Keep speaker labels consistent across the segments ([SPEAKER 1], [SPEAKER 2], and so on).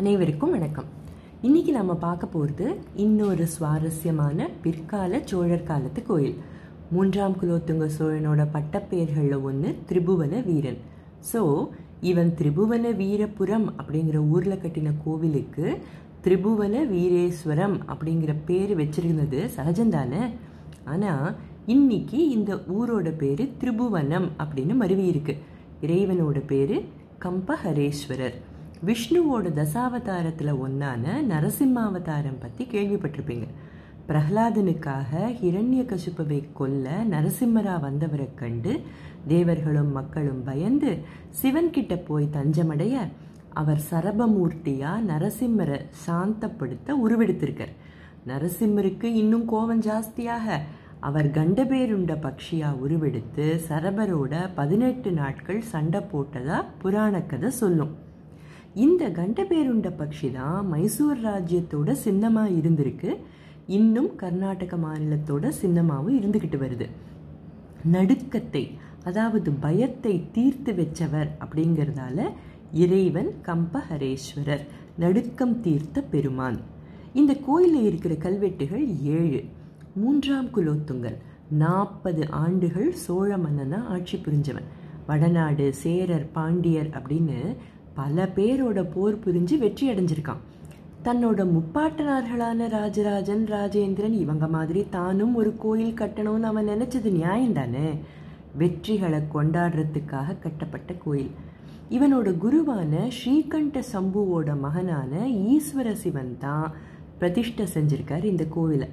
[SPEAKER 1] அனைவருக்கும் வணக்கம். இன்னைக்கு நம்ம பார்க்க போகிறது இன்னொரு சுவாரஸ்யமான பிற்கால சோழர் காலத்து கோயில். மூன்றாம் குலோத்துங்க சோழனோட பட்டப்பெயர்களில் ஒன்று திரிபுவன வீரன். ஸோ இவன் திரிபுவன வீரபுரம் அப்படிங்கிற ஊரில் கட்டின கோவிலுக்கு திரிபுவன வீரேஸ்வரம் அப்படிங்கிற பேர் வச்சிருந்தது சகஜம்தானே? ஆனால் இன்னைக்கு இந்த ஊரோட பேர் திரிபுவனம் அப்படின்னு மருவி இருக்கு இறைவனோட பேர் கம்பஹரேஸ்வரர். விஷ்ணுவோட தசாவதாரத்தில் ஒன்றான நரசிம்மாவதாரம் பற்றி கேள்விப்பட்டிருப்பீங்க. பிரஹ்லாதனுக்காக ஹிரண்ய கசுப்பவை கொல்ல நரசிம்மரா வந்தவரை கண்டு தேவர்களும் மக்களும் பயந்து சிவன்கிட்ட போய் தஞ்சமடைய அவர் சரபமூர்த்தியாக நரசிம்மரை சாந்தப்படுத்த உருவெடுத்திருக்கார். நரசிம்மருக்கு இன்னும் கோபம் ஜாஸ்தியாக அவர் கண்டபேருண்ட பக்ஷியா உருவெடுத்து சரபரோட பதினெட்டு நாட்கள் சண்டை போட்டதா புராணக்கதை கதை சொல்லும். இந்த கண்டபேருண்ட பக்ஷி தான் மைசூர் ராஜ்யத்தோட சின்னமா இருந்திருக்கு. இன்னும் கர்நாடக மாநிலத்தோட சின்னமாவும் இருந்துகிட்டு வருது. நடுக்கத்தை அதாவது பயத்தை தீர்த்து வச்சவர் அப்படிங்கிறதால இறைவன் கம்பஹரேஸ்வரர் நடுக்கம் தீர்த்த பெருமான். இந்த கோயிலில் இருக்கிற கல்வெட்டுகள் ஏழு. மூன்றாம் குலோத்துங்கன் நாற்பது ஆண்டுகள் சோழ மன்னனா ஆட்சி புரிஞ்சவன். வடநாடு சேரர் பாண்டியர் அப்படின்னு பல பேரோட போர் புரிஞ்சு வெற்றி அடைஞ்சிருக்கான். தன்னோட முப்பாட்டனார்களான ராஜராஜன் ராஜேந்திரன் இவங்க மாதிரி தானும் ஒரு கோயில் கட்டணும்னு அவன் நினைச்சது நியாயம் தானே? வெற்றிகளை கொண்டாடுறதுக்காக கட்டப்பட்ட கோயில். இவனோட குருவான ஸ்ரீகண்ட சம்புவோட மகனான ஈஸ்வர சிவன் தான் பிரதிஷ்டை செஞ்சிருக்கார் இந்த கோவிலை.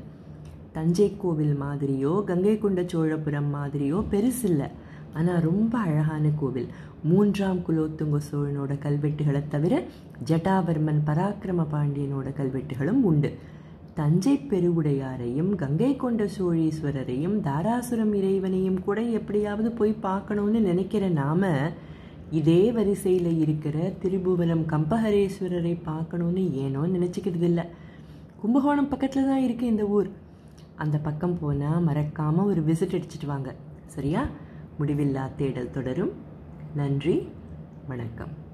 [SPEAKER 1] தஞ்சை கோவில் மாதிரியோ கங்கை கொண்ட சோழபுரம் மாதிரியோ பெருசில்லை ஆனால் ரொம்ப அழகான கோவில். மூன்றாம் குலோத்துங்க சோழனோட கல்வெட்டுகளை தவிர ஜட்டாவர்மன் பராக்கிரம பாண்டியனோட கல்வெட்டுகளும் உண்டு. தஞ்சை பெருவுடையாரையும் கங்கை கொண்ட சோழீஸ்வரரையும் தாராசுரம் இறைவனையும் கூட எப்படியாவது போய் பார்க்கணும்னு நினைக்கிற நாம இதே வரிசையில் இருக்கிற திரிபுவனம் கம்பஹரேஸ்வரரை பார்க்கணும்னு ஏனோ நினச்சிக்கிறது இல்லை. கும்பகோணம் பக்கத்தில் தான் இருக்குது இந்த ஊர். அந்த பக்கம் போனால் மறக்காமல் ஒரு விசிட் அடிச்சிட்டு வாங்க. சரியா? முடிவில்லா தேடல் தொடரும். நன்றி வணக்கம்.